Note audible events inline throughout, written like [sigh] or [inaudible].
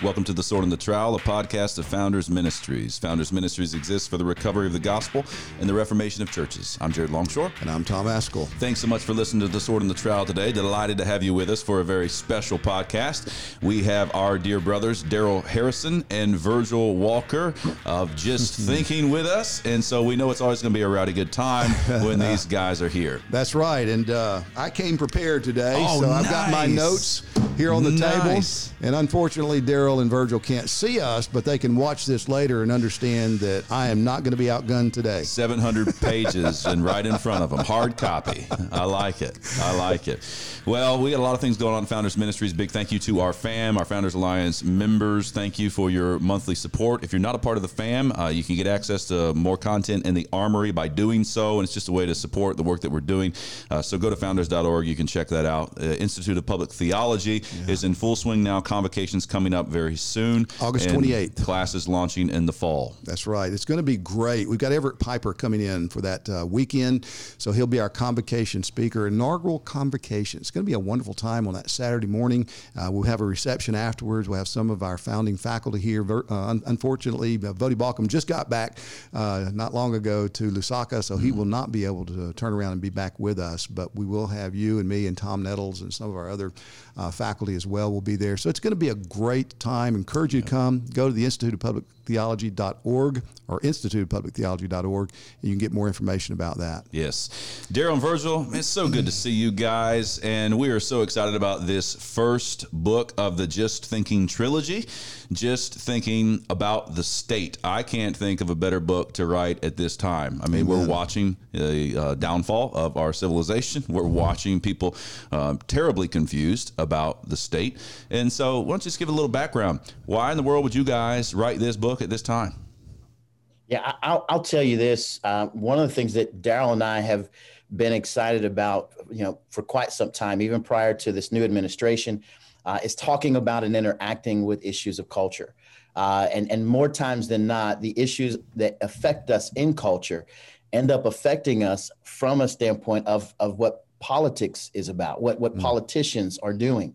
Welcome to The Sword and the Trowel, a podcast of Founders Ministries. Founders Ministries exists for the recovery of the gospel and the reformation of churches. I'm Jared Longshore. And I'm Tom Ascol. Thanks so much for listening to The Sword and the Trowel today. Delighted to have you with us for a very special podcast. We have our dear brothers, Darrell Harrison and Virgil Walker of Just [laughs] Thinking with us. And so we know it's always going to be a rowdy good time when [laughs] these guys are here. That's right. And uh, I came prepared today. Oh, so I've got my notes here on the Nice. table. And unfortunately, Darrell and Virgil can't see us, but they can watch this later and understand that I am not going to be outgunned today. 700 [laughs] pages and right in front of them. Hard copy. I like it. I like it. Well, we got a lot of things going on in Founders Ministries. Big thank you to our fam, our Founders Alliance members. Thank you for your monthly support. If you're not a part of the fam, uh, you can get access to more content in the Armory by doing so. And it's just a way to support the work that we're doing. Uh, so go to founders.org. You can check that out. Uh, Institute of Public Theology is in full swing now. Convocations coming up very soon. August And 28th. Classes launching in the fall. That's right. It's going to be great. We've got Everett Piper coming in for that uh, weekend. So he'll be our convocation speaker, inaugural convocation. It's going to be a wonderful time on that Saturday morning. Uh, we'll have a reception afterwards. We'll have some of our founding faculty here. Uh, unfortunately, uh, Voddie Baucham just got back uh, not long ago to Lusaka, so he will not be able to turn around and be back with us. But we will have you and me and Tom Nettles and some of our other uh, faculty as well will be there. So it's going to be a great time. Encourage you to come. Go to the Institute of Public Theology.org or Institute of Public Theology.org, and you can get more information about that. Yes. Darrell and Virgil, it's so good to see you guys. And we are so excited about this first book of the Just Thinking trilogy, Just Thinking About the State. I can't think of a better book to write at this time. I mean, we're watching the uh, downfall of our civilization, we're watching people uh, terribly confused about the state. And so, why don't you just give a little background? Why in the world would you guys write this book at this time? Yeah, I'll, I'll tell you this. Uh, one of the things that Darrell and I have been excited about, you know, for quite some time, even prior to this new administration, uh, is talking about and interacting with issues of culture. Uh, and, and more times than not, the issues that affect us in culture end up affecting us from a standpoint of, of what politics is about, what, what politicians are doing.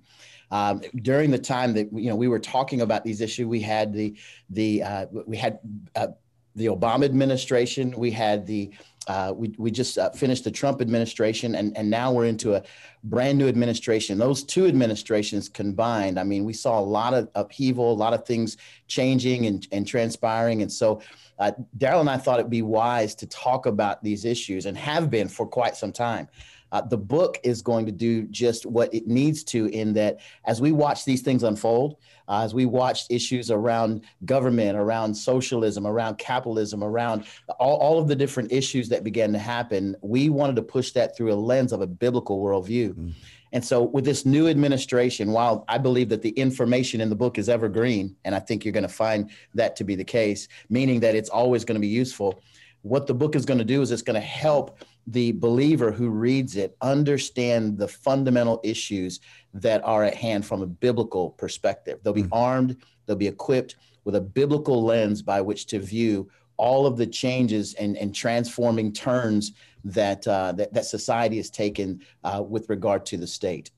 Um, during the time that you know we were talking about these issues, we had the the uh, we had uh, the Obama administration, we had the uh, we, we just uh, finished the Trump administration, and, and now we're into a brand new administration. Those two administrations combined, I mean, we saw a lot of upheaval, a lot of things changing and, and transpiring. And so, uh, Darrell and I thought it'd be wise to talk about these issues and have been for quite some time. Uh, the book is going to do just what it needs to, in that as we watch these things unfold, uh, as we watch issues around government, around socialism, around capitalism, around all, all of the different issues that began to happen, we wanted to push that through a lens of a biblical worldview. And so, with this new administration, while I believe that the information in the book is evergreen, and I think you're going to find that to be the case, meaning that it's always going to be useful, what the book is going to do is it's going to help the believer who reads it understand the fundamental issues that are at hand from a biblical perspective. They'll be armed, they'll be equipped with a biblical lens by which to view all of the changes and, and transforming turns that, uh, that that society has taken uh, with regard to the state.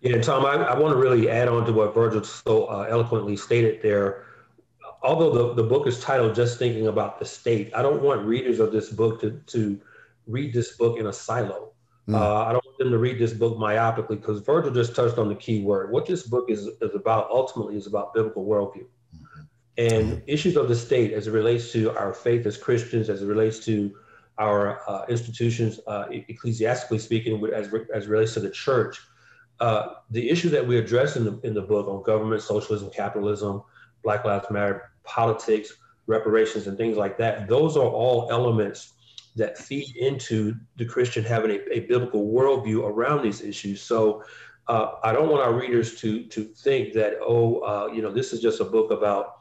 Yeah, Tom, I, I want to really add on to what Virgil so uh, eloquently stated there. Although the, the book is titled Just Thinking About the State, I don't want readers of this book to, to read this book in a silo. Uh, I don't want them to read this book myopically because Virgil just touched on the key word. What this book is, is about ultimately is about biblical worldview and issues of the state as it relates to our faith as Christians, as it relates to our uh, institutions, uh, ecclesiastically speaking, as, as it relates to the church. Uh, the issue that we address in the, in the book on government, socialism, capitalism, Black Lives Matter, politics, reparations, and things like that, those are all elements that feed into the Christian having a, a biblical worldview around these issues. So uh, I don't want our readers to to think that oh uh, you know this is just a book about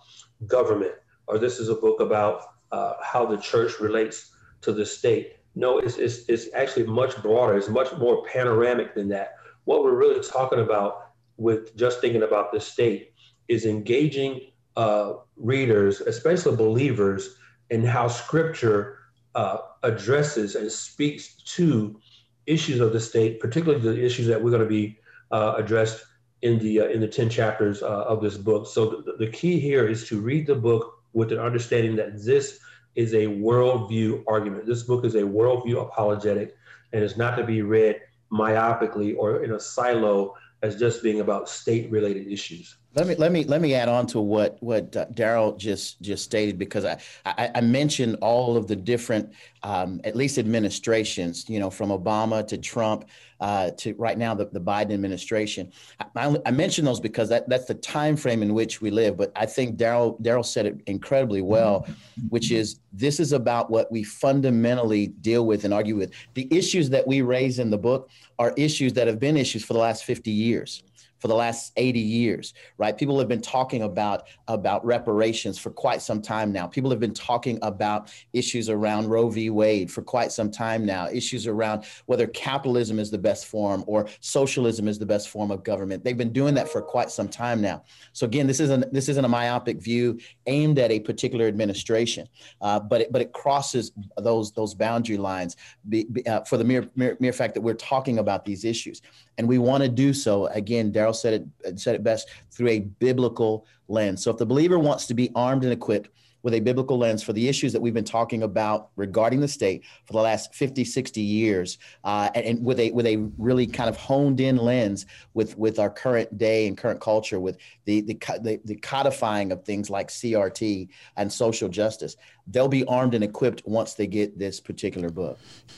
government or this is a book about uh, how the church relates to the state. No, it's, it's it's actually much broader. It's much more panoramic than that. What we're really talking about with just thinking about the state is engaging uh, readers, especially believers, in how Scripture uh, addresses and speaks to issues of the state, particularly the issues that we're going to be uh, addressed in the uh, in the 10 chapters uh, of this book. So the, the key here is to read the book with an understanding that this is a worldview argument. This book is a worldview apologetic and is not to be read myopically or in a silo as just being about state related issues. Let me let me let me add on to what what uh, Darrell just just stated because I, I, I mentioned all of the different um, at least administrations you know from Obama to Trump uh, to right now the, the Biden administration. I, I, mentioned those because that that's the time frame in which we live. But I think Darrell Darrell said it incredibly well, which is this is about what we fundamentally deal with and argue with. The issues that we raise in the book are issues that have been issues for the last 50 years for the last 80 years, right? People have been talking about, about reparations for quite some time now. People have been talking about issues around Roe v. Wade for quite some time now, issues around whether capitalism is the best form or socialism is the best form of government. They've been doing that for quite some time now. So again, this isn't this isn't a myopic view aimed at a particular administration, uh, but it, but it crosses those those boundary lines be, be, uh, for the mere, mere mere fact that we're talking about these issues, and we want to do so again. Darrell said it said it best through a biblical lens. So if the believer wants to be armed and equipped with a biblical lens for the issues that we've been talking about regarding the state for the last 50 60 years uh, and, and, with a with a really kind of honed in lens with with our current day and current culture with the the, the, the codifying of things like crt and social justice. They'll be armed and equipped once they get this particular book.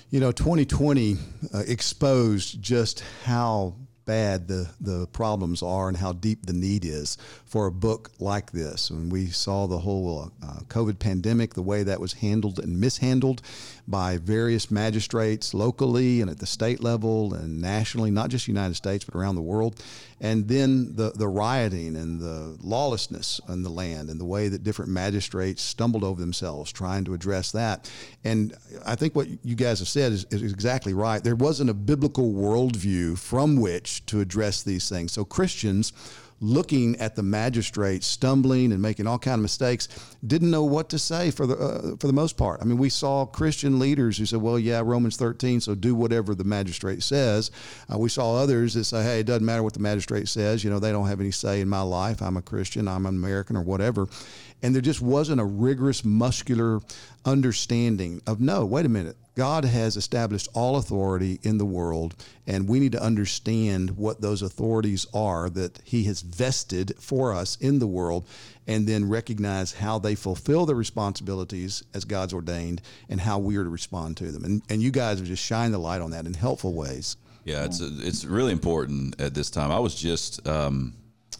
You know 2020 uh, exposed just how bad the, the problems are and how deep the need is for a book like this. And we saw the whole uh, COVID pandemic, the way that was handled and mishandled by various magistrates locally and at the state level and nationally, not just United States, but around the world. And then the, the rioting and the lawlessness in the land and the way that different magistrates stumbled over themselves trying to address that. And I think what you guys have said is, is exactly right. There wasn't a biblical worldview from which to address these things. So Christians looking at the magistrate stumbling and making all kind of mistakes, didn't know what to say for the uh, for the most part. I mean, we saw Christian leaders who said, "Well, yeah, Romans 13, so do whatever the magistrate says." Uh, we saw others that say, "Hey, it doesn't matter what the magistrate says. You know, they don't have any say in my life. I'm a Christian. I'm an American, or whatever." And there just wasn't a rigorous, muscular understanding of no. Wait a minute. God has established all authority in the world, and we need to understand what those authorities are that He has vested for us in the world, and then recognize how they fulfill their responsibilities as God's ordained and how we are to respond to them. And, and you guys have just shined the light on that in helpful ways. Yeah, it's it's really important at this time. I was just um,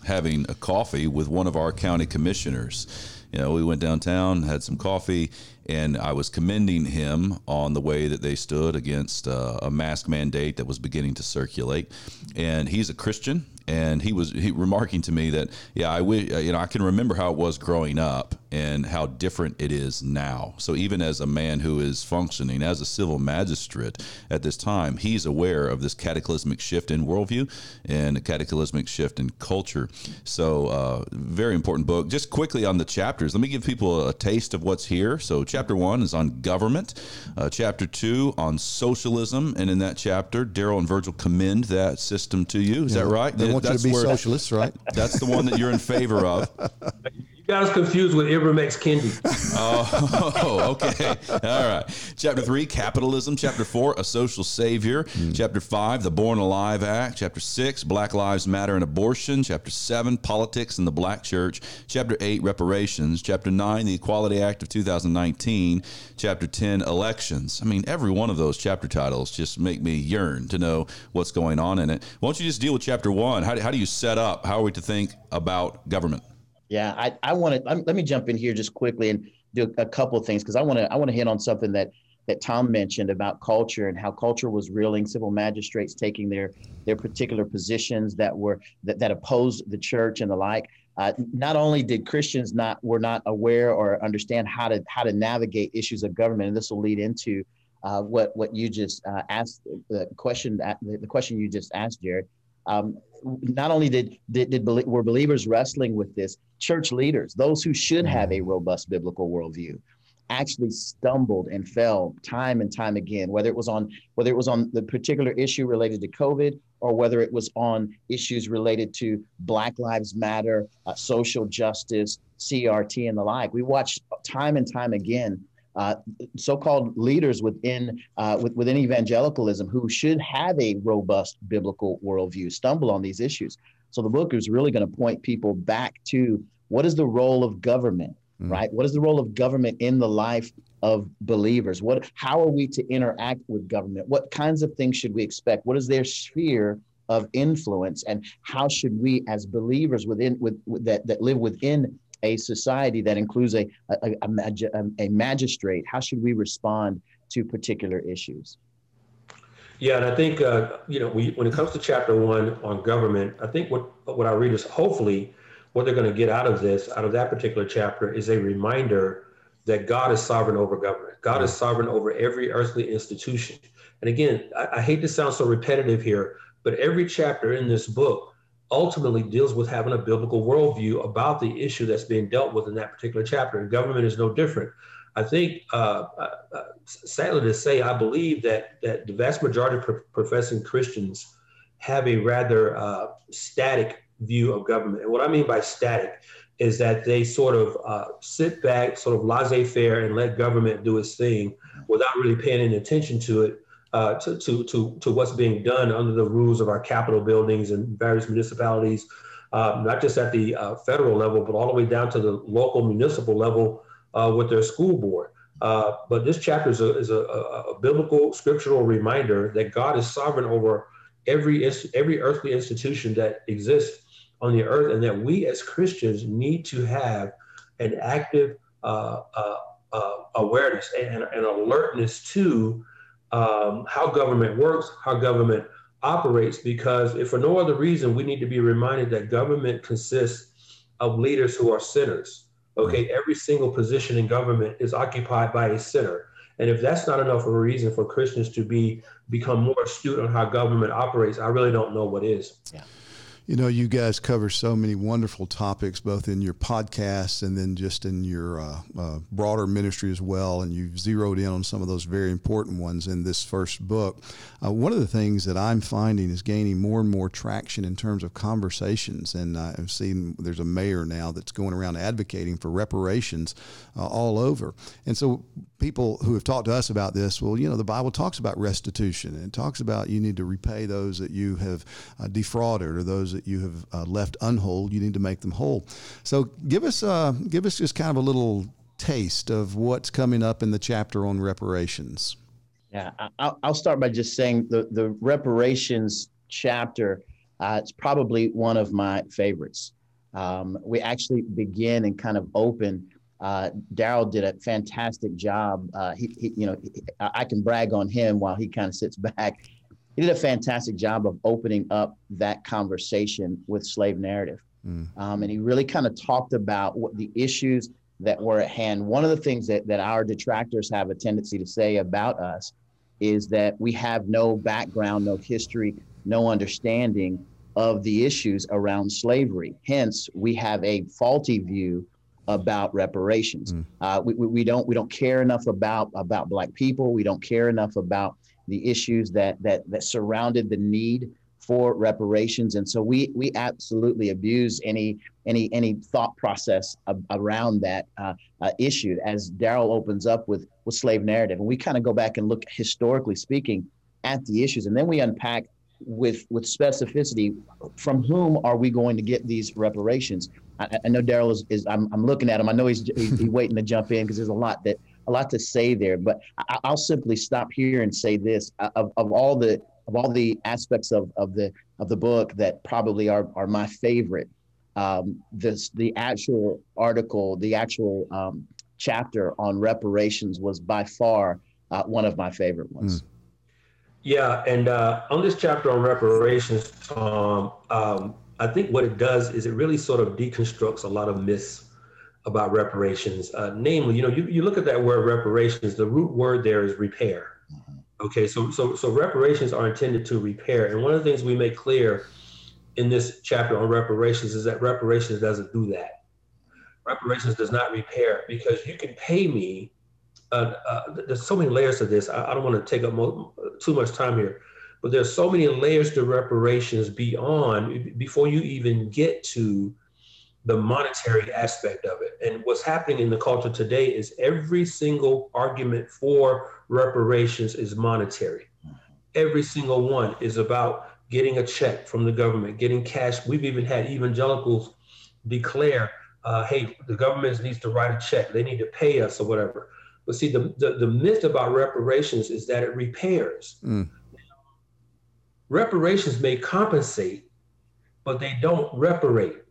having a coffee with one of our county commissioners. You know, we went downtown, had some coffee, and I was commending him on the way that they stood against uh, a mask mandate that was beginning to circulate. And he's a Christian, and he was he remarking to me that yeah I you know I can remember how it was growing up and how different it is now. So even as a man who is functioning as a civil magistrate at this time, he's aware of this cataclysmic shift in worldview and a cataclysmic shift in culture. So uh, very important book. Just quickly on the chapters, let me give people a taste of what's here. So chapter one is on government, uh, chapter two on socialism, and in that chapter, Darrell and Virgil commend that system to you. Is yeah, that right? They want you to be socialists, right? That's the one that you're in favor of. [laughs] got us confused with Ibram X. Kendi. [laughs] oh, [laughs] okay. All right. Chapter three, capitalism. Chapter four, a social savior. Mm. Chapter five, the Born Alive Act. Chapter six, Black Lives Matter and abortion. Chapter seven, politics in the black church. Chapter eight, reparations. Chapter nine, the Equality Act of 2019. Chapter 10, elections. I mean, every one of those chapter titles just make me yearn to know what's going on in it. Why don't you just deal with chapter one? How do, how do you set up? How are we to think about government? Yeah, I, I want to let me jump in here just quickly and do a couple of things because I want to I want to hit on something that that Tom mentioned about culture and how culture was reeling, civil magistrates taking their their particular positions that were that, that opposed the church and the like. Uh, not only did Christians not were not aware or understand how to how to navigate issues of government, and this will lead into uh, what what you just uh, asked the question that the question you just asked, Jared. Um, not only did, did, did were believers wrestling with this, church leaders, those who should have a robust biblical worldview, actually stumbled and fell time and time again whether it was on whether it was on the particular issue related to covid or whether it was on issues related to Black Lives Matter, uh, social justice, CRT, and the like. We watched time and time again uh, so-called leaders within uh, within evangelicalism who should have a robust biblical worldview stumble on these issues. So the book is really going to point people back to what is the role of government, mm. right? What is the role of government in the life of believers? What how are we to interact with government? What kinds of things should we expect? What is their sphere of influence, and how should we, as believers within with, with that that live within a society that includes a a, a, a magistrate, how should we respond to particular issues? Yeah, and I think uh, you know we, when it comes to chapter one on government, I think what what our readers hopefully what they're going to get out of this, out of that particular chapter, is a reminder that God is sovereign over government. God is sovereign over every earthly institution. And again, I, I hate to sound so repetitive here, but every chapter in this book ultimately deals with having a biblical worldview about the issue that's being dealt with in that particular chapter. And government is no different. I think, uh, uh, uh sadly to say, I believe that that the vast majority of pro- professing Christians have a rather uh, static view of government. And what I mean by static is that they sort of uh, sit back, sort of laissez-faire, and let government do its thing without really paying any attention to it, uh, to, to, to, to what's being done under the rules of our Capitol buildings and various municipalities, uh, not just at the uh, federal level, but all the way down to the local municipal level uh, with their school board. Uh, but this chapter is, a, is a, a, biblical scriptural reminder that God is sovereign over every every earthly institution that exists on the earth, and that we as Christians need to have an active uh, awareness and, and, alertness to um, how government works, how government operates, because if for no other reason, we need to be reminded that government consists of leaders who are sinners. Okay, every single position in government is occupied by a sinner. And if that's not enough of a reason for Christians to be become more astute on how government operates, I really don't know what is. Yeah. You know, you guys cover so many wonderful topics, both in your podcast and then just in your uh, uh, broader ministry as well. And you've zeroed in on some of those very important ones in this first book. Uh, one of the things that I'm finding is gaining more and more traction in terms of conversations. And I've seen there's a mayor now that's going around advocating for reparations uh, all over. And so people who have talked to us about this, well, you know, the Bible talks about restitution and it talks about you need to repay those that you have uh, defrauded or those that you have uh, left unwhole, you need to make them whole. So give us uh, give us just kind of a little taste of what's coming up in the chapter on reparations. Yeah, I'll start by just saying the the reparations chapter. Uh, it's probably one of my favorites. Um, we actually begin and kind of open. Uh, Darrell did a fantastic job. Uh, he, he, you know, he, I can brag on him while he kind of sits [laughs] back he did a fantastic job of opening up that conversation with slave narrative. Mm. Um, and he really kind of talked about what the issues that were at hand. One of the things that, that our detractors have a tendency to say about us is that we have no background, no history, no understanding of the issues around slavery. Hence, we have a faulty view about reparations. Mm. Uh, we, we, we, don't we don't care enough about about black people. We don't care enough about the issues that that that surrounded the need for reparations. And so we we absolutely abuse any any any thought process ab- around that uh, uh, issue. As Darrell opens up with with slave narrative and we kind of go back and look historically speaking at the issues and then we unpack with with specificity from whom are we going to get these reparations? I, I know Darrell is, is I'm, I'm looking at him. I know he's, he's, he's waiting to jump in because there's a lot that a lot to say there, but I, will simply stop here and say this: of, of all the of all the aspects of, of the of the book that probably are are my favorite, um, this the actual article, the actual um, chapter on reparations was by far uh, one of my favorite ones. Mm. Yeah, and uh, on this chapter on reparations, Tom, um, I think what it does is it really sort of deconstructs a lot of myths about reparations. Uh, namely, you know, you, you look at that word reparations, the root word there is repair. Mm-hmm. Okay, so so so reparations are intended to repair. And one of the things we make clear in this chapter on reparations is that reparations doesn't do that. Reparations does not repair because you can pay me. Uh, uh, there's so many layers to this. I, I don't want to take up mo- too much time here, but there's so many layers to reparations beyond before you even get to the monetary aspect of it. And what's happening in the culture today is every single argument for reparations is monetary. Every single one is about getting a check from the government, getting cash. We've even had evangelicals declare, uh, hey, the government needs to write a check. They need to pay us or whatever. But see, the, the, the myth about reparations is that it repairs. Mm. Reparations may compensate, but they don't reparate.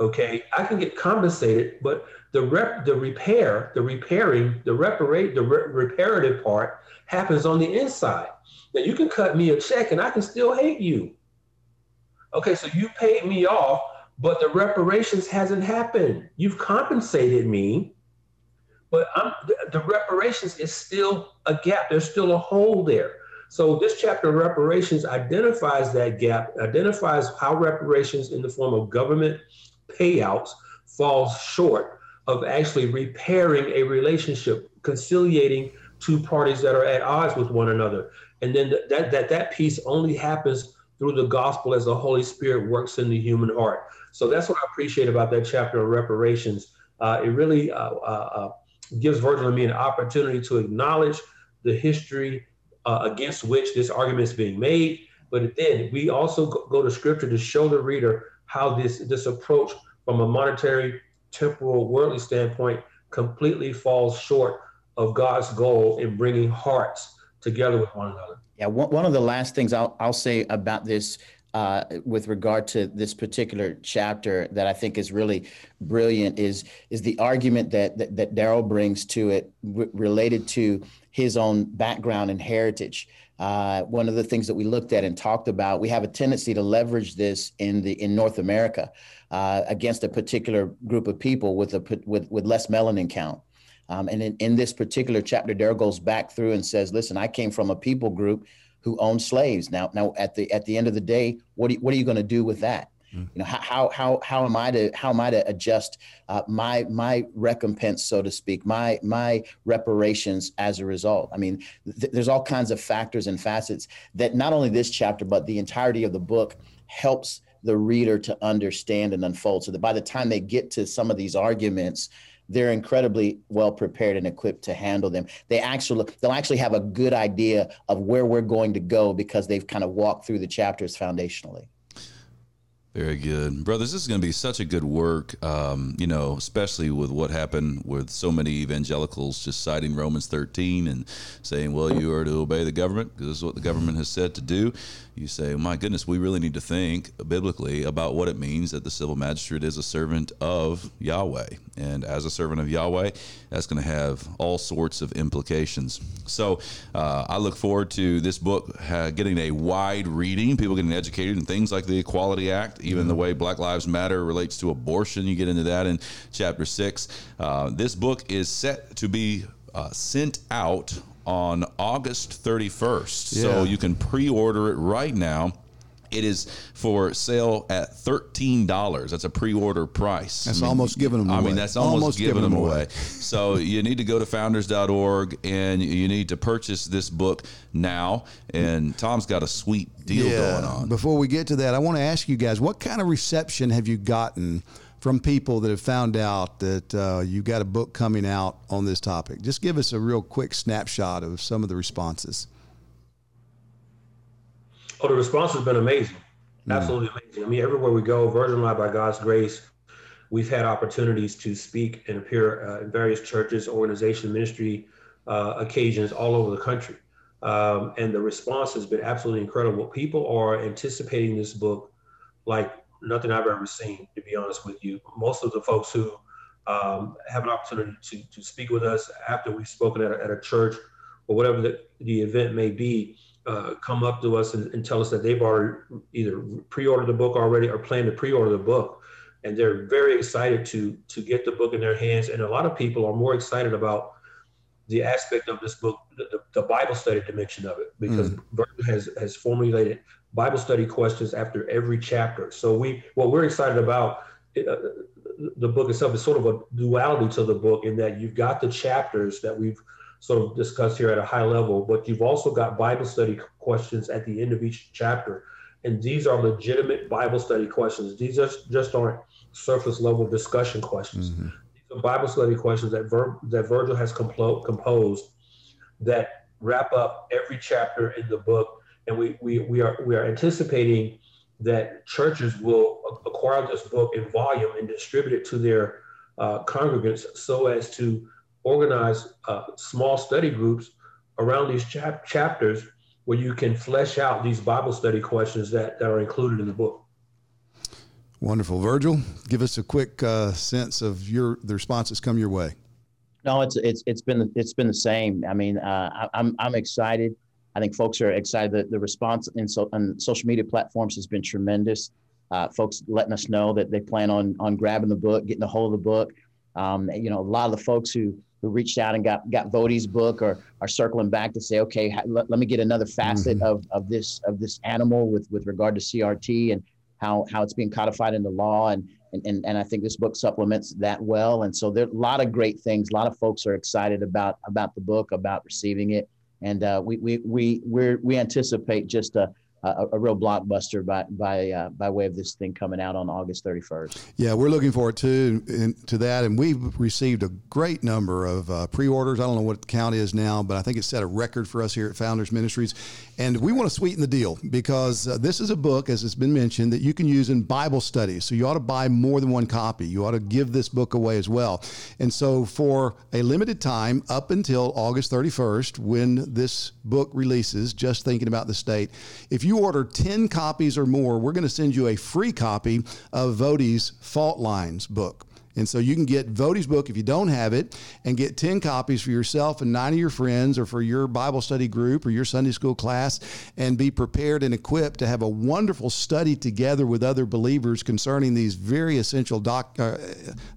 Okay, I can get compensated, but the rep, the repair, the repairing, the reparate, the re- reparative part happens on the inside. Now you can cut me a check and I can still hate you. Okay, so you paid me off, but the reparations hasn't happened. You've compensated me, but I'm, the, the reparations is still a gap. There's still a hole there. So this chapter of reparations identifies that gap, identifies how reparations in the form of government payouts falls short of actually repairing a relationship, conciliating two parties that are at odds with one another. And then that that that piece only happens through the gospel as the Holy Spirit works in the human heart. So that's what I appreciate about that chapter of reparations. Uh, it really uh, uh, uh gives Virgil and me an opportunity to acknowledge the history uh, against which this argument is being made. But then we also go to scripture to show the reader how this, this approach from a monetary, temporal, worldly standpoint completely falls short of God's goal in bringing hearts together with one another. Yeah, one, of the last things I'll, I'll say about this uh, with regard to this particular chapter that I think is really brilliant is is the argument that that, that Darrell brings to it w- related to his own background and heritage. Uh, one of the things that we looked at and talked about, we have a tendency to leverage this in the in North America uh, against a particular group of people with a with with less melanin count. Um, and in, in this particular chapter, Darrell goes back through and says, "Listen, I came from a people group who owned slaves. Now, now at the at the end of the day, what what are you going to do with that? You know, how how how am I to how am I to adjust uh, my my recompense, so to speak, my my reparations as a result? I mean, th- there's all kinds of factors and facets that not only this chapter but the entirety of the book helps the reader to understand and unfold, so that by the time they get to some of these arguments they're incredibly well prepared and equipped to handle them. They actually they'll actually have a good idea of where we're going to go because they've kind of walked through the chapters foundationally. Very good. Brothers, this is going to be such a good work, um, you know, especially with what happened with so many evangelicals just citing Romans 13 and saying, well, you are to obey the government because this is what the government has said to do you say, my goodness, we really need to think biblically about what it means that the civil magistrate is a servant of Yahweh. And as a servant of Yahweh, that's going to have all sorts of implications. So uh, I look forward to this book uh, getting a wide reading, people getting educated in things like the Equality Act, even the way Black Lives Matter relates to abortion. You get into that in chapter six. Uh, this book is set to be uh, sent out on August 31st. Yeah. So you can pre order it right now. It is for sale at thirteen dollars. That's a pre-order price. That's I mean, almost giving them. Away. I mean, that's almost, almost giving, giving, them away. away. [laughs] so you need to go to founders.org and you need to purchase this book now. And Tom's got a sweet deal yeah. going on. Before we get to that, I want to ask you guys, what kind of reception have you gotten? from people that have found out that uh, you got a book coming out on this topic? Just give us a real quick snapshot of some of the responses. Oh, the response has been amazing. Mm. Absolutely amazing. I mean, everywhere we go, Virgin Life, by God's grace, we've had opportunities to speak and appear uh, in various churches, organization, ministry uh, occasions all over the country. Um, and the response has been absolutely incredible. People are anticipating this book like nothing I've ever seen, to be honest with you. Most of the folks who um, have an opportunity to, to speak with us after we've spoken at a, at a church or whatever the, the event may be, uh, come up to us and, and, tell us that they've already either pre-ordered the book already or plan to pre-order the book. And they're very excited to to get the book in their hands. And a lot of people are more excited about the aspect of this book, the, the Bible study dimension of it, because mm. has has formulated Bible study questions after every chapter. So we, what we're excited about, uh, the book itself is sort of a duality to the book in that you've got the chapters that we've sort of discuss here at a high level, but you've also got Bible study questions at the end of each chapter. And these are legitimate Bible study questions. These just, just aren't surface level discussion questions. Mm-hmm. These are Bible study questions that, Vir- that Virgil has complo- composed that wrap up every chapter in the book. And we, we, we, are, we are anticipating that churches will acquire this book in volume and distribute it to their uh, congregants so as to organize uh, small study groups around these chap- chapters where you can flesh out these Bible study questions that, that are included in the book. Wonderful, Virgil. Give us a quick uh, sense of your the responses come your way. No, it's it's it's been it's been the same. I mean, uh, I, I'm I'm excited. I think folks are excited. The, the response in so, on social media platforms has been tremendous. Uh, folks letting us know that they plan on on grabbing the book, getting a hold of the book. Um, you know, a lot of the folks who who reached out and got got Voddie's book or are circling back to say, okay, let, let me get another facet mm-hmm. of, of this of this animal with with regard to CRT and how how it's being codified into law and and, and, and I think this book supplements that well. And so there are a lot of great things. A lot of folks are excited about about the book, about receiving it, and uh, we we we we we anticipate just a a, a real blockbuster by by uh, by way of this thing coming out on August 31st. Yeah, we're looking forward to to that, and we've received a great number of uh, pre-orders. I don't know what the count is now, but I think it set a record for us here at Founders Ministries, and we want to sweeten the deal because uh, this is a book, as it's been mentioned, that you can use in Bible studies. So you ought to buy more than one copy. You ought to give this book away as well. And so for a limited time, up until August 31st, when this book releases, just thinking about the state, if you you order 10 copies or more, we're going to send you a free copy of Voddie's Fault Lines book. And so you can get Voddie's book if you don't have it and get 10 copies for yourself and nine of your friends or for your Bible study group or your Sunday school class and be prepared and equipped to have a wonderful study together with other believers concerning these very essential doc, uh,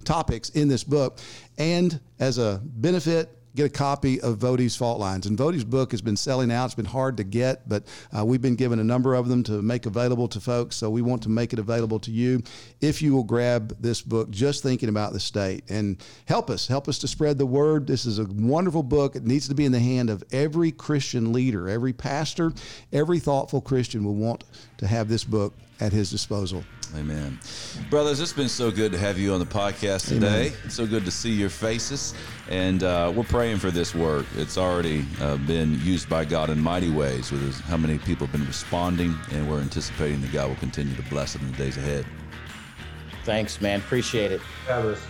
topics in this book. And as a benefit, get a copy of Voddie's Fault Lines. And Voddie's book has been selling out. It's been hard to get, but uh, we've been given a number of them to make available to folks. So we want to make it available to you if you will grab this book, just thinking about the state, and help us. Help us to spread the word. This is a wonderful book. It needs to be in the hand of every Christian leader, every pastor, every thoughtful Christian will want to have this book at his disposal. Amen. Brothers, it's been so good to have you on the podcast today. Amen. So good to see your faces. And uh, we're praying for this work. It's already uh, been used by God in mighty ways with how many people have been responding. And we're anticipating that God will continue to bless it in the days ahead. Thanks, man. Appreciate it. Travis.